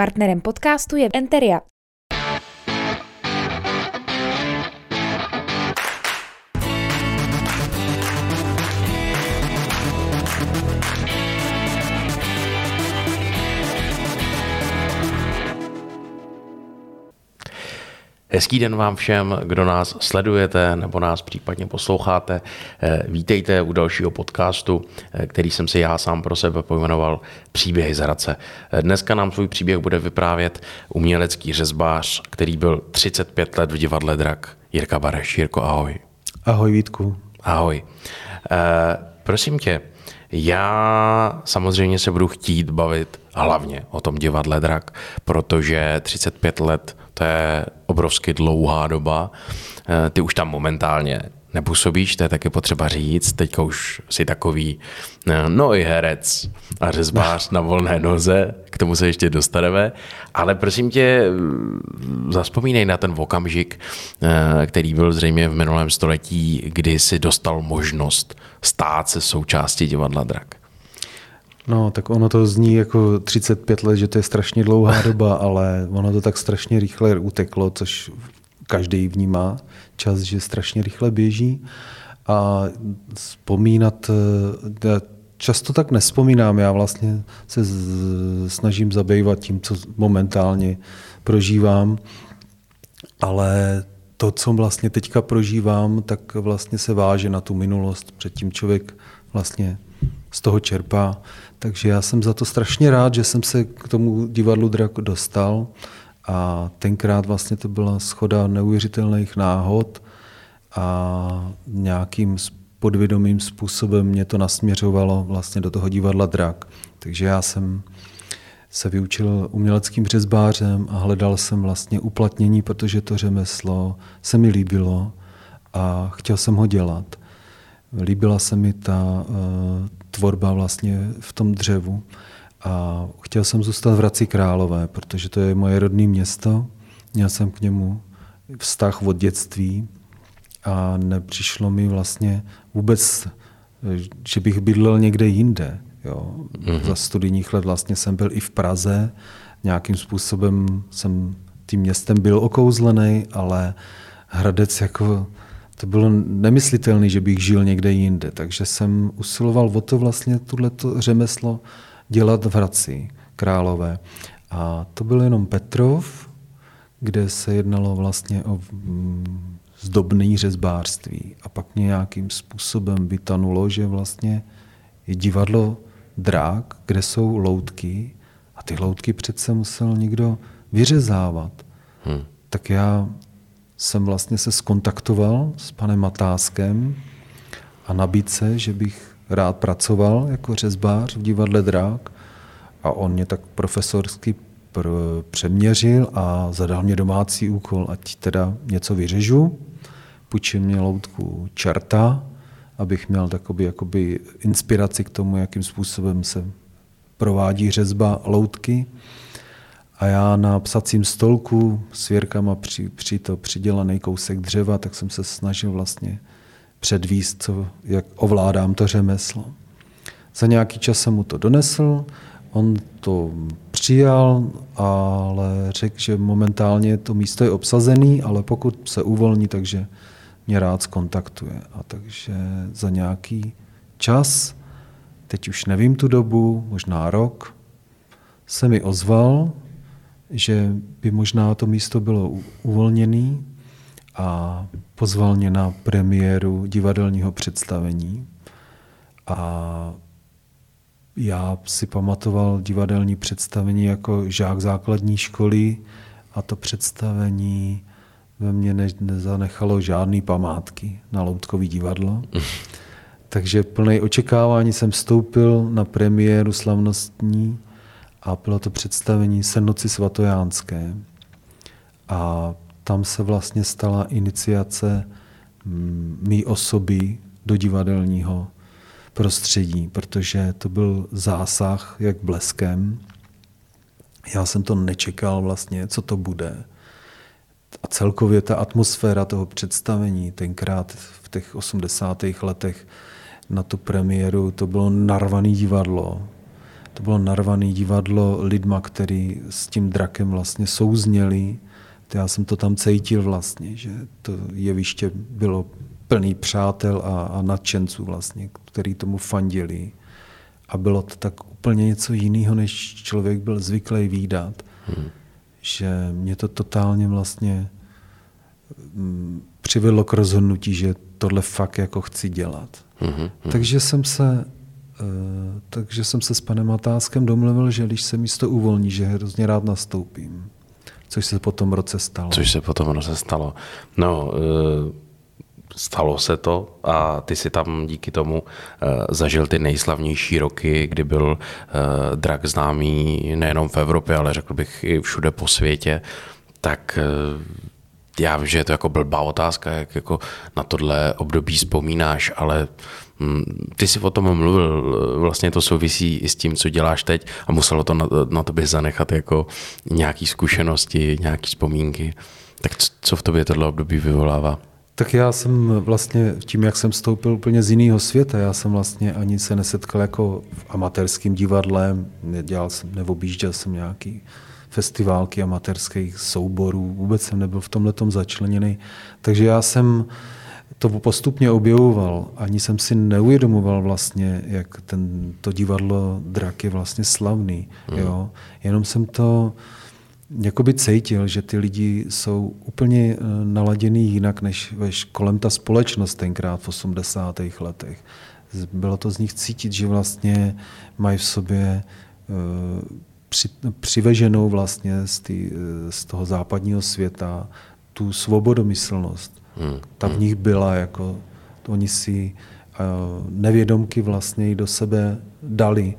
Partnerem podcastu je Enteria. Hezký den vám všem, kdo nás sledujete nebo nás případně posloucháte. Eh, vítejte u dalšího podcastu, eh, který jsem si já sám pro sebe pojmenoval Příběhy z Hradce. Eh, dneska nám svůj příběh bude vyprávět umělecký řezbář, který byl 35 let v divadle Drak. Jirka Bareš. Jirko, ahoj. Ahoj Vítku. Ahoj. prosím tě, já samozřejmě se budu chtít bavit hlavně o tom divadle Drak, protože 35 let to je obrovsky dlouhá doba. Eh, ty už tam momentálně nepůsobíš, to je taky potřeba říct. Teďka už si takový, eh, no i herec a řezbář na volné noze, k tomu se ještě dostaneme. Ale prosím tě, mm, zaspomínej na ten okamžik, eh, který byl zřejmě v minulém století, kdy si dostal možnost stát se součástí divadla Drak. No, tak ono to zní jako 35 let, že to je strašně dlouhá doba, ale ono to tak strašně rychle uteklo, což každý vnímá čas, že strašně rychle běží. A vzpomínat, eh, já často tak nespomínám, já vlastně se snažím zabývat tím, co momentálně prožívám, ale to, co vlastně teďka prožívám, tak vlastně se váže na tu minulost. Předtím člověk vlastně z toho čerpá. Takže já jsem za to strašně rád, že jsem se k tomu divadlu Drak dostal a tenkrát vlastně to byla schoda neuvěřitelných náhod a nějakým podvědomým způsobem mě to nasměřovalo vlastně do toho divadla Drak. Takže já jsem se vyučil uměleckým řezbářem a hledal jsem vlastně uplatnění, protože to řemeslo se mi líbilo a chtěl jsem ho dělat. Líbila se mi ta uh, tvorba vlastně v tom dřevu a chtěl jsem zůstat v Hradci Králové, protože to je moje rodné město. Měl jsem k němu vztah od dětství a nepřišlo mi vlastně vůbec, že bych bydlel někde jinde. Jo. Mm-hmm. Za studijních let vlastně jsem byl i v Praze, nějakým způsobem jsem tím městem byl okouzlený, ale Hradec jako to bylo nemyslitelné, že bych žil někde jinde. Takže jsem usiloval o to vlastně tohleto řemeslo dělat v Hradci Králové. A to byl jenom Petrov, kde se jednalo vlastně o mm, zdobné řezbářství. A pak nějakým způsobem vytanulo, že vlastně je divadlo drák, kde jsou loutky a ty loutky přece musel někdo vyřezávat. Hmm. Tak já jsem vlastně se skontaktoval s panem Matáskem a nabídce, že bych rád pracoval jako řezbář v divadle Drák a on mě tak profesorsky pr- přeměřil a zadal mě domácí úkol, ať teda něco vyřežu. Půjčil mě loutku čerta, abych měl takový jakoby inspiraci k tomu, jakým způsobem se provádí řezba loutky. A já na psacím stolku s věrkama při, při to přidělaný kousek dřeva, tak jsem se snažil vlastně předvíst, co, jak ovládám to řemeslo. Za nějaký čas jsem mu to donesl, on to přijal, ale řekl, že momentálně to místo je obsazený, ale pokud se uvolní, takže mě rád skontaktuje. A takže za nějaký čas, teď už nevím tu dobu, možná rok, se mi ozval že by možná to místo bylo uvolněné a pozval mě na premiéru divadelního představení. A já si pamatoval divadelní představení jako žák základní školy a to představení ve mně ne, nezanechalo žádné památky na Loutkový divadlo. Takže plný očekávání jsem vstoupil na premiéru slavnostní a bylo to představení Senoci svatojánské. A tam se vlastně stala iniciace mm, mý osoby do divadelního prostředí, protože to byl zásah jak bleskem. Já jsem to nečekal vlastně, co to bude. A celkově ta atmosféra toho představení tenkrát v těch 80. letech na tu premiéru, to bylo narvaný divadlo to bylo narvané divadlo lidma, který s tím drakem vlastně souzněli. Já jsem to tam cítil vlastně, že to jeviště bylo plný přátel a, a nadšenců vlastně, který tomu fandili. A bylo to tak úplně něco jiného, než člověk byl zvyklý výdat. Hmm. Že mě to totálně vlastně mm, přivedlo k rozhodnutí, že tohle fakt jako chci dělat. Hmm. Takže jsem se takže jsem se s panem Matáskem domluvil, že když se místo uvolní, že hrozně rád nastoupím. Což se po tom roce stalo. Což se po tom roce stalo. No, uh stalo se to a ty si tam díky tomu uh, zažil ty nejslavnější roky, kdy byl uh, drak známý nejenom v Evropě, ale řekl bych i všude po světě, tak uh, já vím, že je to jako blbá otázka, jak jako na tohle období vzpomínáš, ale hm, ty jsi o tom mluvil, vlastně to souvisí i s tím, co děláš teď a muselo to na, na tobě zanechat jako nějaké zkušenosti, nějaké vzpomínky. Tak co v tobě tohle období vyvolává? Tak já jsem vlastně tím, jak jsem vstoupil úplně z jiného světa, já jsem vlastně ani se nesetkal jako v amatérském divadle, nedělal jsem, neobjížděl jsem nějaký festiválky amatérských souborů, vůbec jsem nebyl v tomhle začleněný. Takže já jsem to postupně objevoval, ani jsem si neuvědomoval vlastně, jak ten, to divadlo Drak je vlastně slavný. Mm. Jo? Jenom jsem to jakoby cítil, že ty lidi jsou úplně eh, naladěný jinak, než veš, kolem ta společnost tenkrát v 80. letech. Bylo to z nich cítit, že vlastně mají v sobě uh, při, přiveženou vlastně z, tý, eh, z toho západního světa tu svobodomyslnost. Hmm. Ta v hmm. nich byla, jako oni si uh, nevědomky vlastně do sebe dali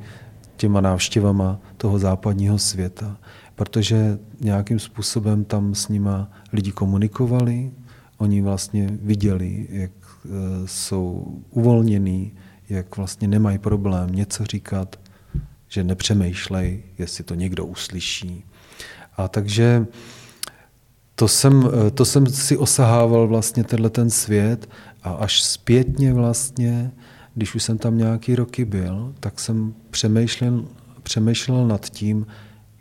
těma návštěvama toho západního světa protože nějakým způsobem tam s nima lidi komunikovali, oni vlastně viděli, jak e, jsou uvolnění, jak vlastně nemají problém něco říkat, že nepřemýšlej, jestli to někdo uslyší. A takže to jsem, e, to jsem si osahával vlastně tenhle ten svět a až zpětně vlastně, když už jsem tam nějaký roky byl, tak jsem přemýšlel, přemýšlel nad tím,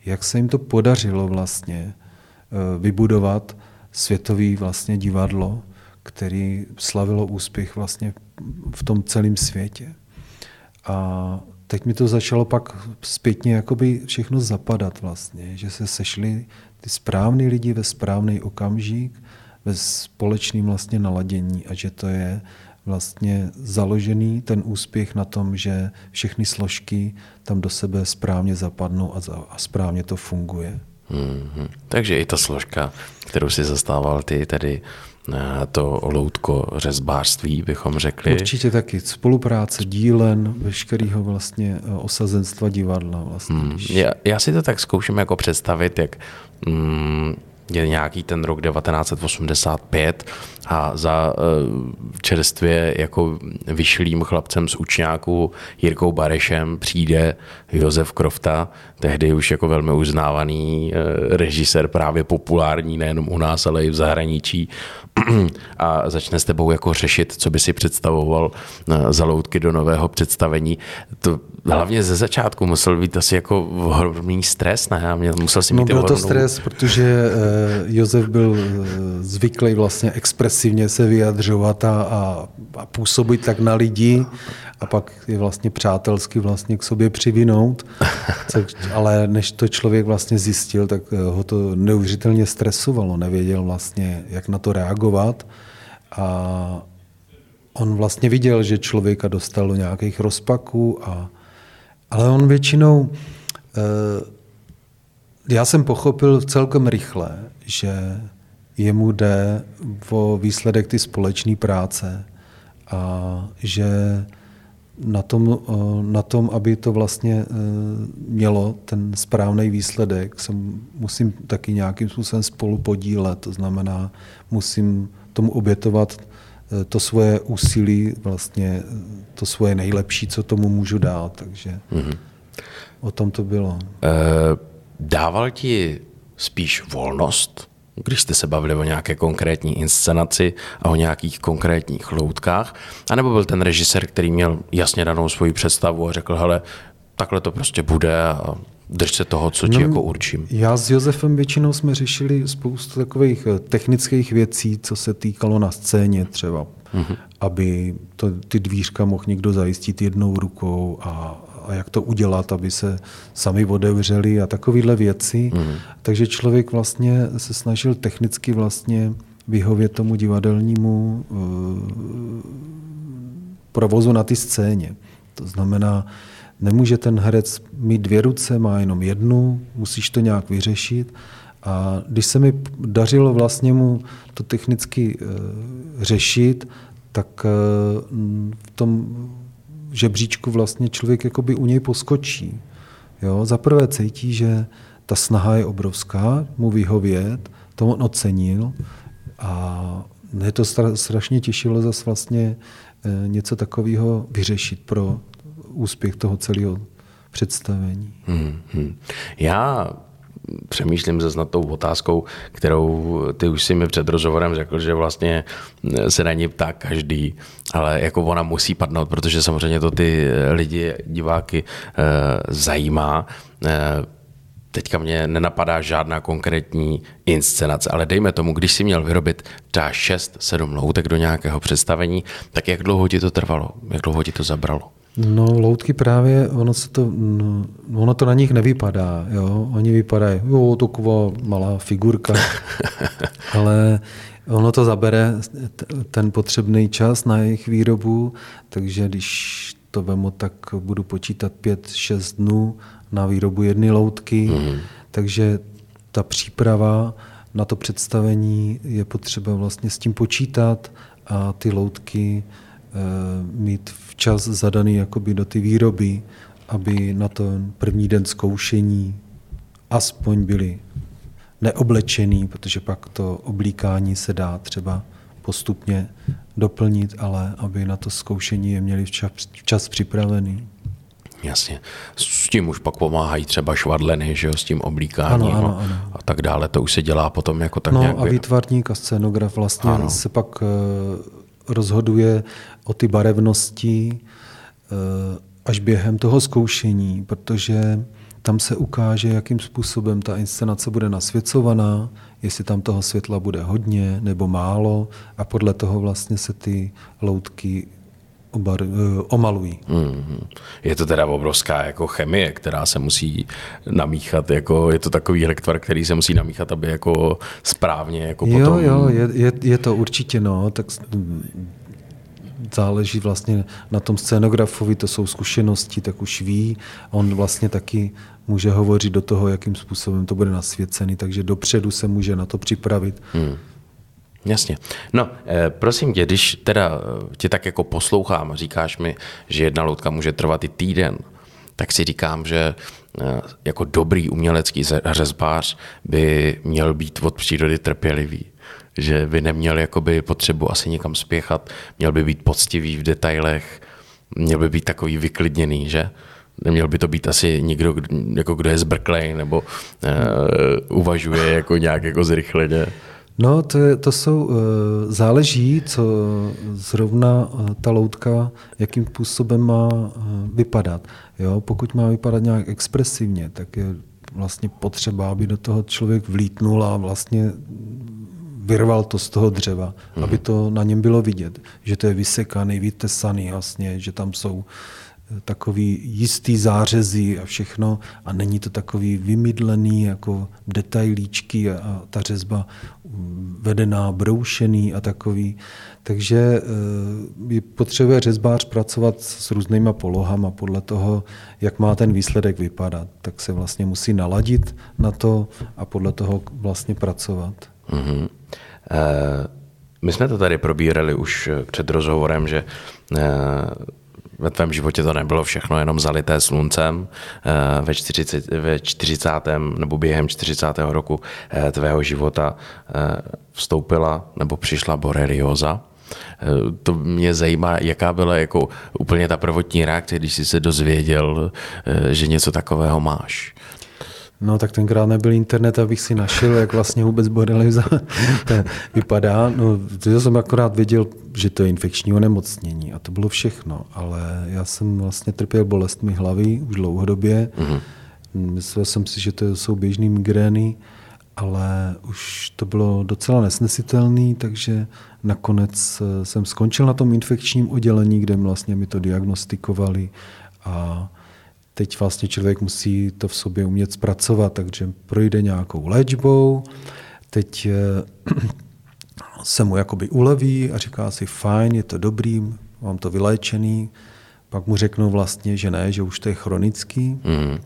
jak se jim to podařilo vlastně eh, vybudovat světový vlastně divadlo, který slavilo úspěch vlastně v tom celém světě. A teď mi to začalo pak zpětně jakoby všechno zapadat vlastně, že se sešli ty správní lidi ve správný okamžik, ve společným vlastně naladění a že to je vlastně založený ten úspěch na tom, že všechny složky tam do sebe správně zapadnou a, za, a správně to funguje. Mm-hmm. Takže i ta složka, kterou si zastával ty, tedy to loutko řezbářství, bychom řekli. Určitě taky. Spolupráce dílen veškerého vlastně eh, osazenstva divadla. Vlastně. Hmm. Já, já si to tak zkouším jako představit, jak mm, je nějaký ten rok 1985 a za uh, čerstvě jako vyšlým chlapcem z učňáku Jirkou Barešem přijde Josef Krofta, tehdy už jako velmi uznávaný uh, režisér, právě populární nejenom u nás, ale i v zahraničí a začne s tebou jako řešit, co by si představoval uh, za loutky do nového představení. To hlavně ze začátku musel být asi jako ohromný stres, ne? Já mě, musel si mít no, byl to stres, protože uh, Josef byl zvyklý vlastně expresivně se vyjadřovat a, a, a působit tak na lidi a pak je vlastně přátelsky vlastně k sobě přivinout. Ale než to člověk vlastně zjistil, tak uh, ho to neuvěřitelně stresovalo, nevěděl vlastně, jak na to reagovat a on vlastně viděl, že člověka dostal do nějakých rozpaků a ale on většinou, eh, já jsem pochopil celkem rychle, že jemu jde o výsledek ty společné práce a že na tom, eh, na tom, aby to vlastně eh, mělo ten správný výsledek, se musím taky nějakým způsobem spolu podílet. To znamená, musím tomu obětovat to svoje úsilí, vlastně to svoje nejlepší, co tomu můžu dát. Takže mm-hmm. o tom to bylo. E, dával ti spíš volnost, když jste se bavili o nějaké konkrétní inscenaci a o nějakých konkrétních loutkách, anebo byl ten režisér, který měl jasně danou svoji představu a řekl, hele, takhle to prostě bude a drž se toho, co ti no, jako určím. Já s Josefem většinou jsme řešili spoustu takových eh, technických věcí, co se týkalo na scéně třeba, mm-hmm. aby to, ty dvířka mohl někdo zajistit jednou rukou a, a jak to udělat, aby se sami otevřeli a takovéhle věci. Mm-hmm. Takže člověk vlastně se snažil technicky vlastně vyhovět tomu divadelnímu uh, provozu na ty scéně. To znamená, nemůže ten herec mít dvě ruce, má jenom jednu, musíš to nějak vyřešit. A když se mi dařilo vlastně mu to technicky uh, řešit, tak uh, v tom žebříčku vlastně člověk jakoby u něj poskočí. Jo? Za prvé cítí, že ta snaha je obrovská, mu vyhovět, to on ocenil a mě to strašně těšilo zase vlastně eh, něco takového vyřešit pro úspěch toho celého představení. Hmm, hmm. Já přemýšlím zase nad tou otázkou, kterou ty už si mi před rozhovorem řekl, že vlastně se na ní ptá každý, ale jako ona musí padnout, protože samozřejmě to ty lidi, diváky eh, zajímá. Eh, teďka mě nenapadá žádná konkrétní inscenace, ale dejme tomu, když si měl vyrobit ta 6-7 loutek do nějakého představení, tak jak dlouho ti to trvalo? Jak dlouho ti to zabralo? No, loutky právě, ono, se to, no, ono to na nich nevypadá. Jo? Oni vypadají, jo, taková malá figurka, ale ono to zabere ten potřebný čas na jejich výrobu, takže když to vemu, tak budu počítat 5-6 dnů na výrobu jedné loutky, mm. takže ta příprava na to představení je potřeba vlastně s tím počítat a ty loutky mít včas zadaný jakoby do ty výroby, aby na ten první den zkoušení aspoň byli neoblečený, protože pak to oblíkání se dá třeba postupně doplnit, ale aby na to zkoušení je měli včas, včas připravený. Jasně. S tím už pak pomáhají třeba švadleny, že jo, s tím oblíkáním ano, ano, ano. a tak dále. To už se dělá potom jako tak no, nějak... a výtvarník a scénograf vlastně ano. se pak uh, rozhoduje o ty barevnosti uh, až během toho zkoušení, protože tam se ukáže, jakým způsobem ta inscenace bude nasvěcovaná, jestli tam toho světla bude hodně nebo málo a podle toho vlastně se ty loutky obar, eh, omalují. Mm-hmm. Je to teda obrovská jako chemie, která se musí namíchat, jako je to takový lektvar, který se musí namíchat, aby jako správně jako jo, potom... Jo, je, je, je to určitě, no, tak záleží vlastně na tom scénografovi, to jsou zkušenosti, tak už ví. On vlastně taky může hovořit do toho, jakým způsobem to bude nasvěcený, takže dopředu se může na to připravit. Hmm. Jasně. No, eh, prosím tě, když teda eh, tě tak jako poslouchám a říkáš mi, že jedna loutka může trvat i týden, tak si říkám, že eh, jako dobrý umělecký řezbář by měl být od přírody trpělivý. Že by neměl jakoby potřebu asi někam spěchat, měl by být poctivý v detailech, měl by být takový vyklidněný, že? Neměl by to být asi někdo, jako kdo je zbrklej nebo uh, uvažuje jako nějak jako zrychleně. No, to, je, to jsou, eh, záleží, co zrovna eh, ta loutka, jakým způsobem má eh, vypadat. Jo, pokud má vypadat nějak expresivně, tak je vlastně potřeba, aby do toho člověk vlítnul a vlastně vyrval to z toho dřeva, hmm. aby to na něm bylo vidět, že to je vysekaný, vytesaný jasně, že tam jsou takový jistý zářezy a všechno a není to takový vymydlený jako detailíčky a, ta řezba vedená, broušený a takový. Takže e, potřebuje řezbář pracovat s různýma polohama podle toho, jak má ten výsledek vypadat. Tak se vlastně musí naladit na to a podle toho vlastně pracovat. Mm-hmm. E, my jsme to tady probírali už před rozhovorem, že e, ve tvém životě to nebylo všechno jenom zalité sluncem. Eh, ve 40, ve 40. nebo během 40. roku eh, tvého života eh, vstoupila nebo přišla borelioza. To mě zajímá, jaká byla jako úplně ta prvotní reakce, když jsi se dozvěděl, že něco takového máš. No tak tenkrát nebyl internet, abych si našel, jak vlastně vůbec boreliza vypadá. No, to jsem akorát věděl, že to je infekční onemocnění a to bylo všechno. Ale já jsem vlastně trpěl bolestmi hlavy už dlouhodobě. Mm-hmm. Myslel jsem si, že to jsou běžné migrény, ale už to bylo docela nesnesitelné, takže nakonec eh, jsem skončil na tom infekčním oddělení, kde vlastně mi to diagnostikovali a teď vlastně člověk musí to v sobě umět zpracovat, takže projde nějakou léčbou, teď eh, se mu jakoby uleví a říká si fajn, je to dobrý, mám to vyléčený, pak mu řeknou vlastně, že ne, že už to je chronický. Mm.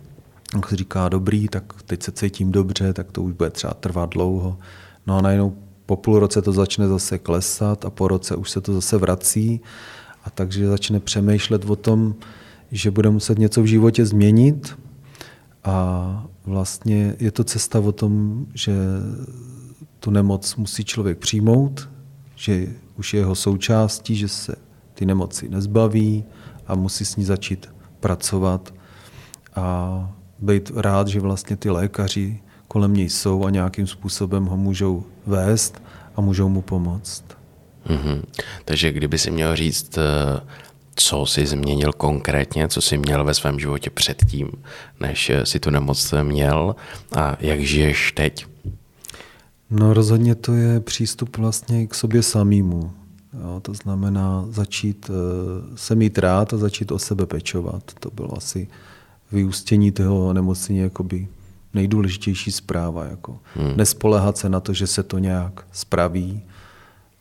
Tak si říká, dobrý, tak teď se cítím dobře, tak to už bude třeba trvat dlouho. No a najednou po půl roce to začne zase klesat a po roce už se to zase vrací a takže začne přemýšlet o tom, že bude muset něco v životě změnit a vlastně je to cesta o tom, že tu nemoc musí člověk přijmout, že už je jeho součástí, že se ty nemoci nezbaví a musí s ní začít pracovat a být rád, že vlastně ty lékaři kolem něj jsou a nějakým způsobem ho můžou vést a můžou mu pomoct. Mm-hmm. Takže kdyby si měl říct, eh, co jsi změnil konkrétně, co jsi měl ve svém životě předtím, než si tu nemoc měl a jak žiješ teď? No rozhodně to je přístup vlastně k sobě samému. Jo, to znamená začít eh, se mít rád a začít o sebe pečovat. To bylo asi vyústění toho nemocení jakoby nejdůležitější zpráva. Jako. Hmm. Nespolehat se na to, že se to nějak spraví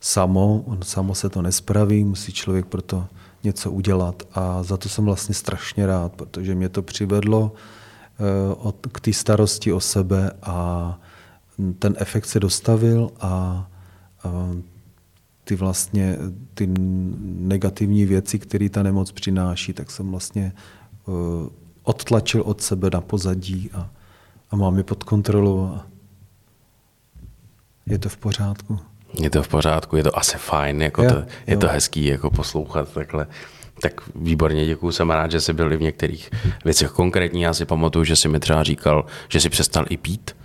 samo, on samo se to nespraví, musí člověk proto něco udělat. A za to jsem vlastně strašně rád, protože mě to přivedlo uh, k té starosti o sebe a ten efekt se dostavil a ty vlastně ty negativní věci, které ta nemoc přináší, tak jsem vlastně uh, odtlačil od sebe na pozadí a, a mám je pod kontrolou a je to v pořádku. Je to v pořádku, je to asi fajn, jako jo, to, je jo. to hezký jako poslouchat takhle. Tak výborně, děkuji, jsem rád, že jsi byl i v některých věcech konkrétní. Já si pamatuju, že jsi mi třeba říkal, že jsi přestal i pít,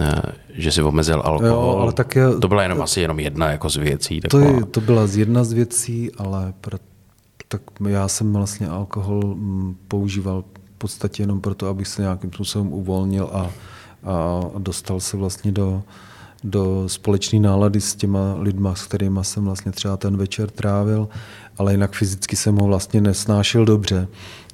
eh, že jsi omezil alkohol. Jo, ale tak je, to byla jenom asi jenom jedna jako z věcí. To, je, to byla z jedna z věcí, ale pro, tak já jsem vlastně alkohol mm, používal v podstatě jenom proto, abych se nějakým způsobem uvolnil a, a dostal se vlastně do, do společné nálady s těma lidma, s kterými jsem vlastně třeba ten večer trávil, ale jinak fyzicky jsem ho vlastně nesnášel dobře.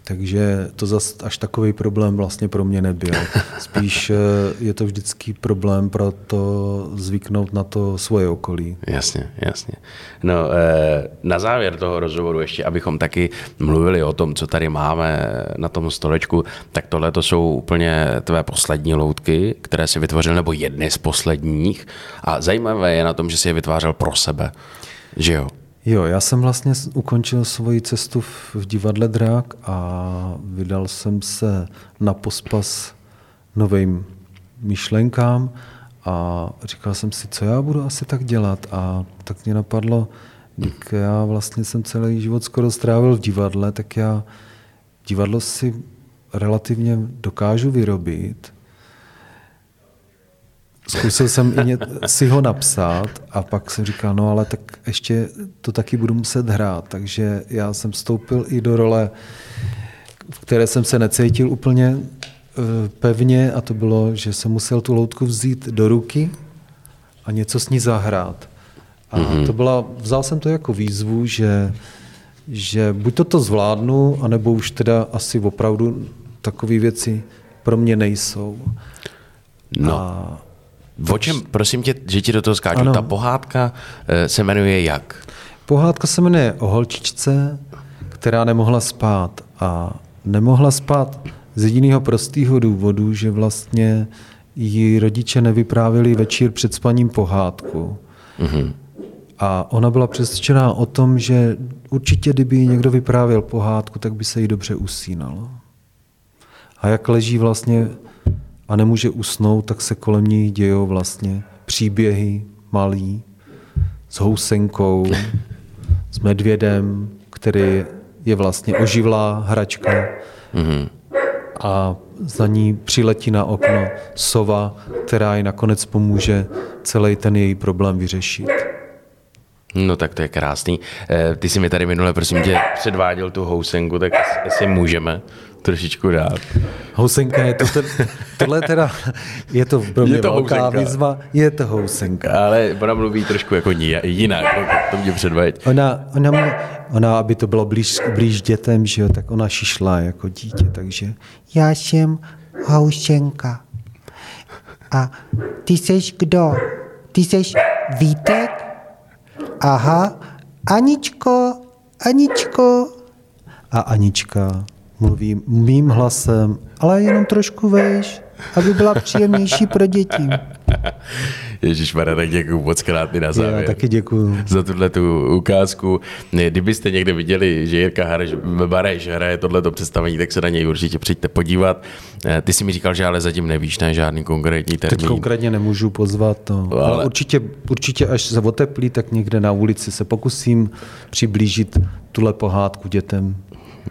Takže to zas až takový problém vlastně pro mě nebyl. Spíš eh, je to vždycky problém pro to zvyknout na to svoje okolí. Jasně, jasně. No, eh, na závěr toho rozhovoru ještě, abychom taky mluvili o tom, co tady máme na tom stolečku, tak tohle to jsou úplně tvé poslední loutky, které si vytvořil, nebo jedny z posledních. A zajímavé je na tom, že si je vytvářel pro sebe. Že jo? Jo, já jsem vlastně ukončil svoji cestu v divadle Drák a vydal jsem se na pospas novým myšlenkám a říkal jsem si, co já budu asi tak dělat a tak mě napadlo, jak já vlastně jsem celý život skoro strávil v divadle, tak já divadlo si relativně dokážu vyrobit Zkusil jsem i ně, si ho napsat a pak jsem říkal, no ale tak ještě to taky budu muset hrát. Takže já jsem vstoupil i do role, v které jsem se necítil úplně eh, pevně a to bylo, že jsem musel tu loutku vzít do ruky a něco s ní zahrát. A mm-hmm. to byla, vzal jsem to jako výzvu, že, že buď to to zvládnu, anebo už teda asi opravdu takové věci pro mě nejsou. No. A O čem, prosím tě, že ti do toho skáču, ano. ta pohádka eh, se jmenuje jak? Pohádka se jmenuje o holčičce, která nemohla spát. A nemohla spát z jediného prostého důvodu, že vlastně jí rodiče nevyprávěli večer před spaním pohádku. Mm-hmm. A ona byla přesvědčená o tom, že určitě, kdyby jí někdo vyprávěl pohádku, tak by se jí dobře usínalo. A jak leží vlastně a nemůže usnout, tak se kolem ní dějou vlastně příběhy malý s housenkou, s medvědem, který je vlastně oživlá hračka. Mm-hmm. a za ní přiletí na okno sova, která ji nakonec pomůže celý ten její problém vyřešit. No tak to je krásný. Eh, Ty jsi mi tady minule, prosím tě, předváděl tu housenku, tak asi můžeme trošičku dát. Housenka je to, ten, tohle teda, je to pro mě Je to velká housenka. výzva, je to housenka. Ale ona mluví trošku jako ní- jinak, tak to mě předveď. Ona, ona, ona, aby to bylo blíž, blíž dětem, že jo, tak ona šišla jako dítě, takže Já jsem housenka. A ty seš kdo? Ty seš Vítek? Aha, Aničko, Aničko. a Anička mluví mým hlasem, ale jenom trošku vejš, Aby byla příjemnější pro děti. Ježíš tak děkuju moc krát i na já závěr. taky děkuju. za tuhle tu ukázku. Kdybyste někde viděli, že Jirka Hareš, Bareš hraje tohleto představení, tak se na něj určitě přijďte podívat. Eh, Ty si mi říkal, že ale zatím nevíš, ne, žádný konkrétní termín. Teď konkrétně nemůžu pozvat, no. ale, Ale- ale určitě, určitě až se oteplí, tak někde na ulici se pokusím přiblížit tuhle pohádku dětem.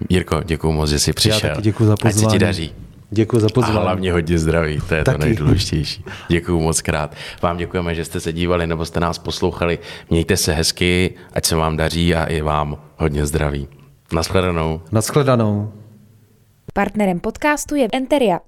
Jirko, děkuji moc, že jsi přišel. Já taky děkuji za Ať se pozvání. ti daří. Děkuji za A pozvání. hlavně hodně zdraví, to je to Taky. nejdůležitější. Děkuji moc krát. Vám děkujeme, že jste se dívali nebo jste nás poslouchali. Mějte se hezky, ať se vám daří a i vám hodně zdraví. Naschledanou. Naschledanou. Partnerem podcastu je Enteria.